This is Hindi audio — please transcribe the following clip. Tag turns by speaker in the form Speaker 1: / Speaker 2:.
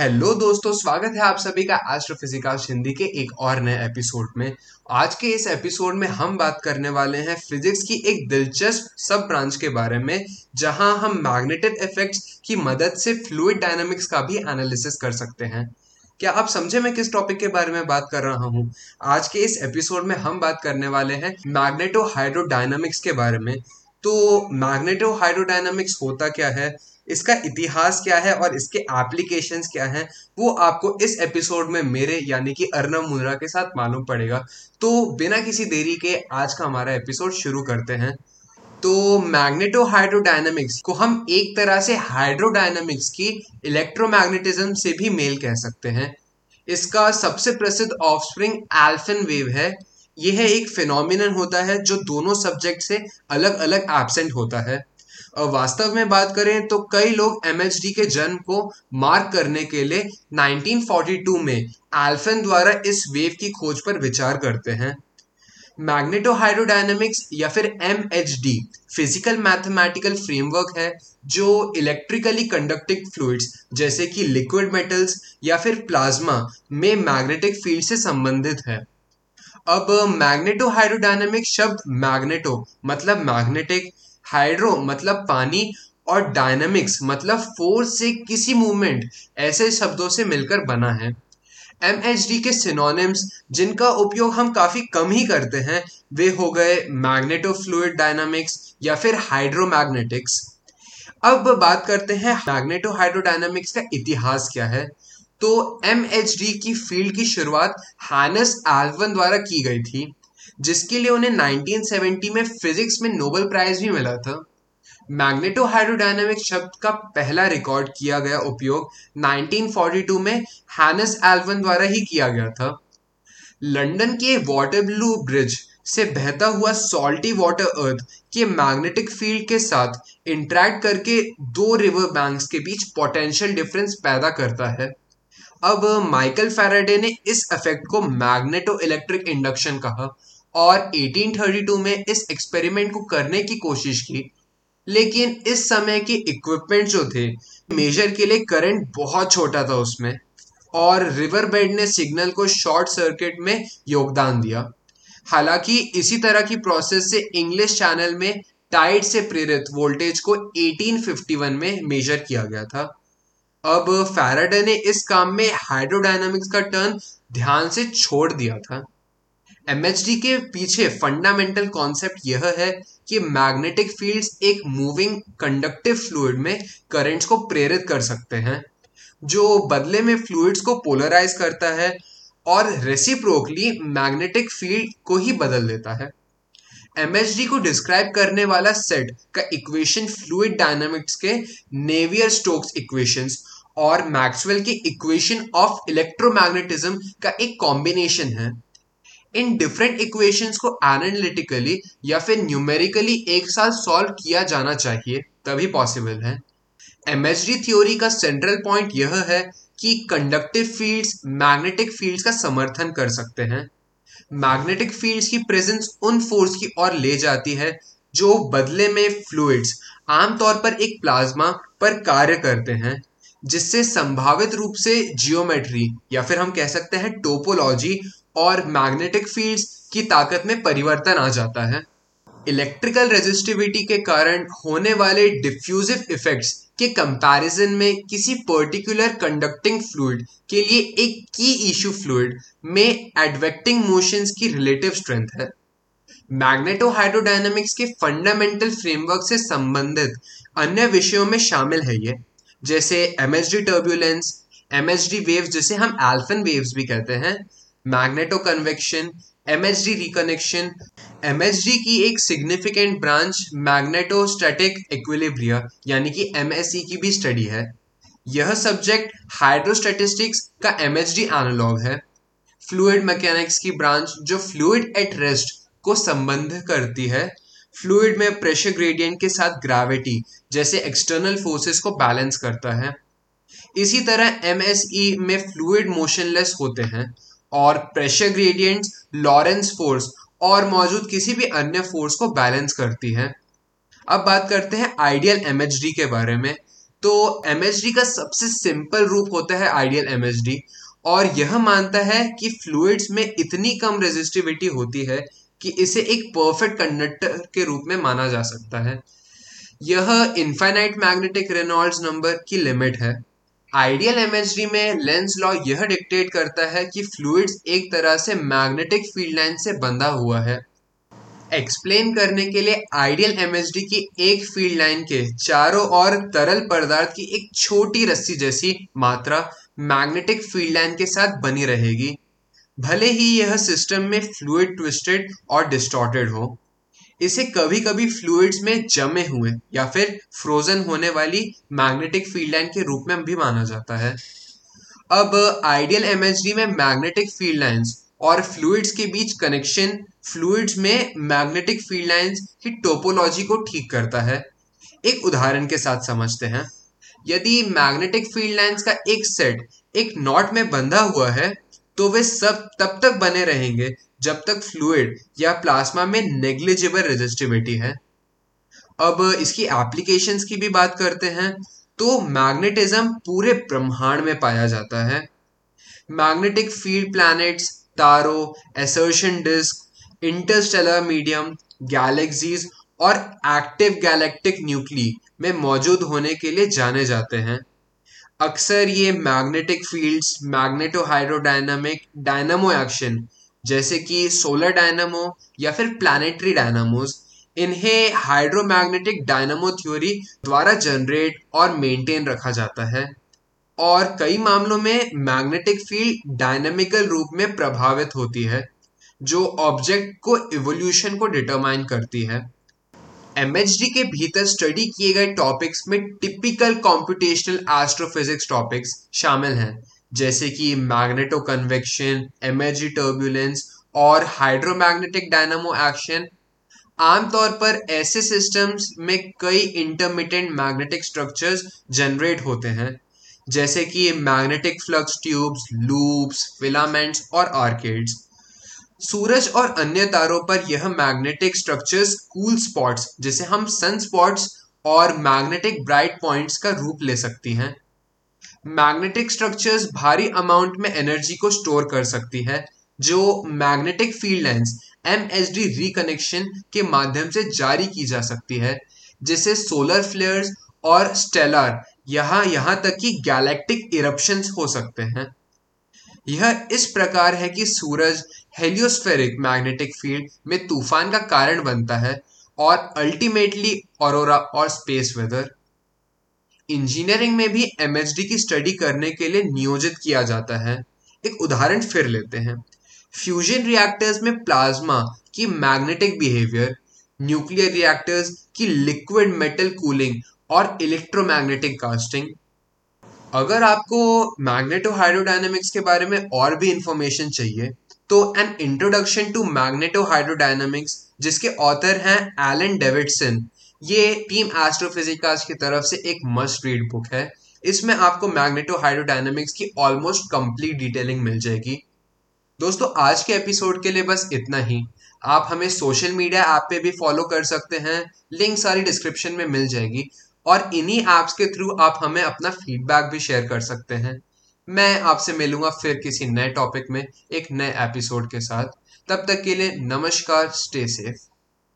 Speaker 1: हेलो दोस्तों, स्वागत है आप सभी का एस्ट्रोफिजिक्स हिंदी के एक और नए एपिसोड में। आज के इस एपिसोड में हम बात करने वाले हैं फिजिक्स की एक दिलचस्प सब ब्रांच के बारे में, जहाँ हम मैग्नेटिक इफेक्ट्स की मदद से फ्लूइड डायनामिक्स का भी एनालिसिस कर सकते हैं। क्या आप समझे मैं किस टॉपिक के बारे में बात कर रहा हूँ? आज के इस एपिसोड में हम बात करने वाले हैं मैग्नेटो हाइड्रोडायनामिक्स के बारे में। तो मैग्नेटो हाइड्रोडायनामिक्स होता क्या है? इसका इतिहास क्या है और इसके एप्लीकेशन क्या हैं, वो आपको इस एपिसोड में मेरे यानी कि अर्नब मुद्रा के साथ मालूम पड़ेगा। तो बिना किसी देरी के आज का हमारा एपिसोड शुरू करते हैं। तो मैग्नेटो हाइड्रोडायनामिक्स को हम एक तरह से हाइड्रोडायनामिक्स की इलेक्ट्रोमैग्नेटिज्म से भी मेल कह सकते हैं। इसका सबसे प्रसिद्ध ऑफस्प्रिंग एल्फिन वेव है। यह एक फिनोमिनन होता है जो दोनों सब्जेक्ट से अलग अलग एबसेंट होता है। वास्तव में बात करें तो कई लोग MHD के जन्म को मार्क करने के लिए 1942 में एल्फिन द्वारा इस वेव की खोज पर विचार करते हैं। मैग्नेटो हाइड्रोडायनेमिक्स या फिर MHD फ़िज़िकल मैथमेटिकल फ्रेमवर्क है, जो इलेक्ट्रिकली कंडक्टिंग फ्लूइड्स जैसे कि लिक्विड मेटल्स या फिर प्लाज्मा में मैग्नेटिक फ़ील्ड से संबंधित है। अब मैग्नेटो हाइड्रोडायनेमिक शब्द मैग्नेटो मतलब मैग्नेटिक हाइड्रो मतलब पानी और डायनामिक्स मतलब फोर्स से किसी मूवमेंट ऐसे शब्दों से मिलकर बना है। एम एच डी के सिनोनिम्स जिनका उपयोग हम काफ़ी कम ही करते हैं, वे हो गए मैग्नेटो फ्लूड डायनामिक्स या फिर हाइड्रोमैग्नेटिक्स अब बात करते हैं मैग्नेटो हाइड्रोडायनामिक्स का इतिहास क्या है। तो एम एच डी की फ़ील्ड की शुरुआत हैनस एल्वन द्वारा की गई थी। जिसके लिए उन्हें 1970 में फिजिक्स में नोबेल प्राइज भी मिला था। मैग्नेटो हाइड्रोडायनेमिक शब्द का पहला रिकॉर्ड किया गया उपयोग 1942 में हैनस एल्वन द्वारा ही किया गया था। लंदन के वाटरब्लू ब्रिज से बहता हुआ सॉल्टी वाटर अर्थ के मैग्नेटिक फ़ील्ड के साथ इंट्रैक्ट करके दो रिवर बैंक्स के बीच पोटेंशियल डिफरेंस पैदा करता है। अब माइकल फैराडे ने इस इफ़ेक्ट को मैग्नेटो इलेक्ट्रिक इंडक्शन कहा। और 1832 में इस एक्सपेरिमेंट को करने की कोशिश की, लेकिन इस समय के इक्विपमेंट जो थे मेजर के लिए करंट बहुत छोटा था उसमें और रिवर बेड ने सिग्नल को शॉर्ट सर्किट में योगदान दिया। हालाँकि इसी तरह की प्रोसेस से इंग्लिश चैनल में टाइट से प्रेरित वोल्टेज को 1851 में मेजर किया गया था। अब फैराडे ने इस काम में हाइड्रोडायनामिक्स का टर्न ध्यान से छोड़ दिया था। एमएचडी के पीछे फंडामेंटल कॉन्सेप्ट यह है कि मैग्नेटिक फील्ड्स एक मूविंग कंडक्टिव फ्लूइड में करंट्स को प्रेरित कर सकते हैं, जो बदले में फ्लूइड्स को पोलराइज करता है और रेसिप्रोकली मैग्नेटिक फ़ील्ड को ही बदल देता है। एमएचडी को डिस्क्राइब करने वाला सेट का इक्वेशन फ्लूइड डायनामिक्स के नेवियर स्टोक्स इक्वेशंस और मैक्सवेल के इक्वेशन ऑफ़ इलेक्ट्रोमैग्नेटिज्म का एक कॉम्बिनेशन है। इन डिफरेंट इक्वेशंस को एनालिटिकली या फिर न्यूमेरिकली एक साथ सॉल्व किया जाना चाहिए, तभी पॉसिबल है। एमएसडी थ्योरी का सेंट्रल पॉइंट यह है कि कंडक्टिव फील्ड्स मैग्नेटिक फील्ड्स का समर्थन कर सकते हैं। मैग्नेटिक फील्ड्स की प्रेजेंस उन फोर्स की ओर ले जाती है जो बदले में फ्लूइड्स आमतौर पर एक प्लाज्मा पर कार्य करते हैं, जिससे संभावित रूप से जियोमेट्री या फिर हम कह सकते हैं टोपोलॉजी और मैग्नेटिक फील्ड्स की ताकत में परिवर्तन आ जाता है। इलेक्ट्रिकल रेजिस्टिविटी के कारण होने वाले डिफ्यूजिव इफेक्ट्स के कंपैरिजन में किसी पर्टिकुलर कंडक्टिंग फ्लूड के लिए एक की इशू फ्लूइड में एडवेक्टिंग मोशंस की रिलेटिव स्ट्रेंथ है। मैग्नेटो हाइड्रोडायनेमिक्स के फंडामेंटल फ्रेमवर्क से संबंधित अन्य विषयों में शामिल है ये, जैसे एमएसडी टर्ब्यूलेंस एमएसडी वेव्स जिसे हम एल्फन वेव्स भी कहते हैं magneto convection MSD reconnection MSD की एक सिग्निफिकेंट ब्रांच मैग्नेटोस्टैटिक इक्विलिब्रिया यानी कि एमएसई की भी स्टडी है। यह सब्जेक्ट हाइड्रोस्टैटिस्टिक्स का एमएसडी एनालॉग है। फ्लूइड मैकेनिक्स की ब्रांच जो फ्लूड एट रेस्ट को संबंध करती है। फ्लूड में प्रेशर ग्रेडियंट के साथ ग्रेविटी जैसे एक्सटर्नल फोर्सेस को बैलेंस करता है। इसी तरह एम एमएसई में फ्लूड मोशनलेस होते हैं। और प्रेशर ग्रेडियंट्स लॉरेंस फोर्स और मौजूद किसी भी अन्य फोर्स को बैलेंस करती है। अब बात करते हैं आइडियल एमएचडी के बारे में। तो एमएचडी का सबसे सिंपल रूप होता है आइडियल एमएचडी और यह मानता है कि फ्लूइड्स में इतनी कम रेजिस्टिविटी होती है कि इसे एक परफेक्ट कंडक्टर के रूप में माना जा सकता है। यह इनफाइनाइट मैग्नेटिक रेनॉल्ड्स नंबर की लिमिट है। आइडियल एमएचडी में लेंस लॉ यह डिक्टेट करता है कि फ्लूइड्स एक तरह से मैग्नेटिक फ़ील्ड लाइन से बंधा हुआ है। एक्सप्लेन करने के लिए आइडियल एमएचडी की एक फ़ील्ड लाइन के चारों ओर तरल पदार्थ की एक छोटी रस्सी जैसी मात्रा मैग्नेटिक फ़ील्ड लाइन के साथ बनी रहेगी। भले ही यह सिस्टम में फ्लूइड ट्विस्टेड और डिस्टॉर्टेड हो। इसे कभी कभी फ्लूइड्स में जमे हुए या फिर फ्रोजन होने वाली मैग्नेटिक फ़ील्ड लाइन के रूप में भी माना जाता है। अब आइडियल एमएचडी में मैग्नेटिक फ़ील्ड लाइंस और फ्लूइड्स के बीच कनेक्शन फ्लूइड्स में मैग्नेटिक फ़ील्ड लाइंस की टोपोलॉजी को ठीक करता है। एक उदाहरण के साथ समझते हैं। यदि मैग्नेटिक फ़ील्ड लाइंस का एक सेट एक नॉट में बंधा हुआ है तो वे सब तब तक बने रहेंगे जब तक फ्लूड या प्लाज्मा में नेग्लिजिबल रेजिस्टिविटी है। अब इसकी एप्लीकेशंस की भी बात करते हैं तो मैग्नेटिज्म पूरे ब्रह्मांड में पाया जाता है। मैग्नेटिक फ़ील्ड प्लैनेट्स तारों accretion disk interstellar medium galaxies और एक्टिव गैलेक्टिक न्यूक्ली में मौजूद होने के लिए जाने जाते हैं। अक्सर ये magnetic fields magnetohydrodynamic dynamo action जैसे कि सोलर डायनामो या फिर प्लानिटरी डायनामोस इन्हें हाइड्रोमैग्नेटिक डायनामो थ्योरी द्वारा जनरेट और मेंटेन रखा जाता है। और कई मामलों में मैग्नेटिक फ़ील्ड डायनामिकल रूप में प्रभावित होती है, जो ऑब्जेक्ट को इवोल्यूशन को डिटरमाइन करती है। एमएचडी के भीतर स्टडी किए गए टॉपिक्स में टिपिकल कॉम्पिटिशनल एस्ट्रोफिजिक्स टॉपिक्स शामिल हैं, जैसे कि मैग्नेटो कन्वेक्शन एमएचडी टर्बुलेंस और हाइड्रोमैग्नेटिक डायनामो एक्शन आमतौर पर ऐसे सिस्टम्स में कई इंटरमीडिएट मैग्नेटिक स्ट्रक्चर्स जनरेट होते हैं, जैसे कि magnetic flux tubes loops filaments और आर्केड्स सूरज और अन्य तारों पर यह मैग्नेटिक स्ट्रक्चर्स कूल स्पॉट्स जिसे हम सन स्पॉट्स और मैग्नेटिक ब्राइट पॉइंट्स का रूप ले सकती हैं। मैग्नेटिक स्ट्रक्चर्स भारी अमाउंट में एनर्जी को स्टोर कर सकती है, जो magnetic field lines M reconnection के माध्यम से जारी की जा सकती है, जिसे सोलर फ्लेयर्स और स्टेलर यहाँ यहाँ तक कि गैलेक्टिक इरप्शन हो सकते हैं। यह इस प्रकार है कि सूरज हेलियोस्फेरिक मैग्नेटिक फ़ील्ड में तूफ़ान का कारण बनता है और अल्टीमेटली औरोरा और स्पेस वेदर इंजीनियरिंग में भी एमएचडी की स्टडी करने के लिए नियोजित किया जाता है। एक उदाहरण फिर लेते हैं। फ्यूजन रिएक्टर्स में प्लाज्मा की मैग्नेटिक बिहेवियर न्यूक्लियर रिएक्टर्स की लिक्विड मेटल कूलिंग और इलेक्ट्रोमैग्नेटिक कास्टिंग अगर आपको मैग्नेटो हाइड्रोडायनेमिक्स के बारे में और भी इंफॉर्मेशन चाहिए तो an introduction to magnetohydrodynamics जिसके ऑथर हैं एलन डेविडसन ये टीम एस्ट्रोफिजिकास की तरफ़ से एक मस्ट रीड बुक है। इसमें आपको मैग्नेटो हाइड्रोडायनेमिक्स की ऑलमोस्ट कंप्लीट डिटेलिंग मिल जाएगी। दोस्तों, आज के एपिसोड के लिए बस इतना ही। आप हमें सोशल मीडिया ऐप पे भी फॉलो कर सकते हैं। लिंक सारी डिस्क्रिप्शन में मिल जाएगी। और इन्हीं ऐप्स के थ्रू आप हमें अपना फीडबैक भी शेयर कर सकते हैं। मैं आपसे मिलूँगा फिर किसी नए टॉपिक में एक नए एपिसोड के साथ। तब तक के लिए नमस्कार स्टे सेफ़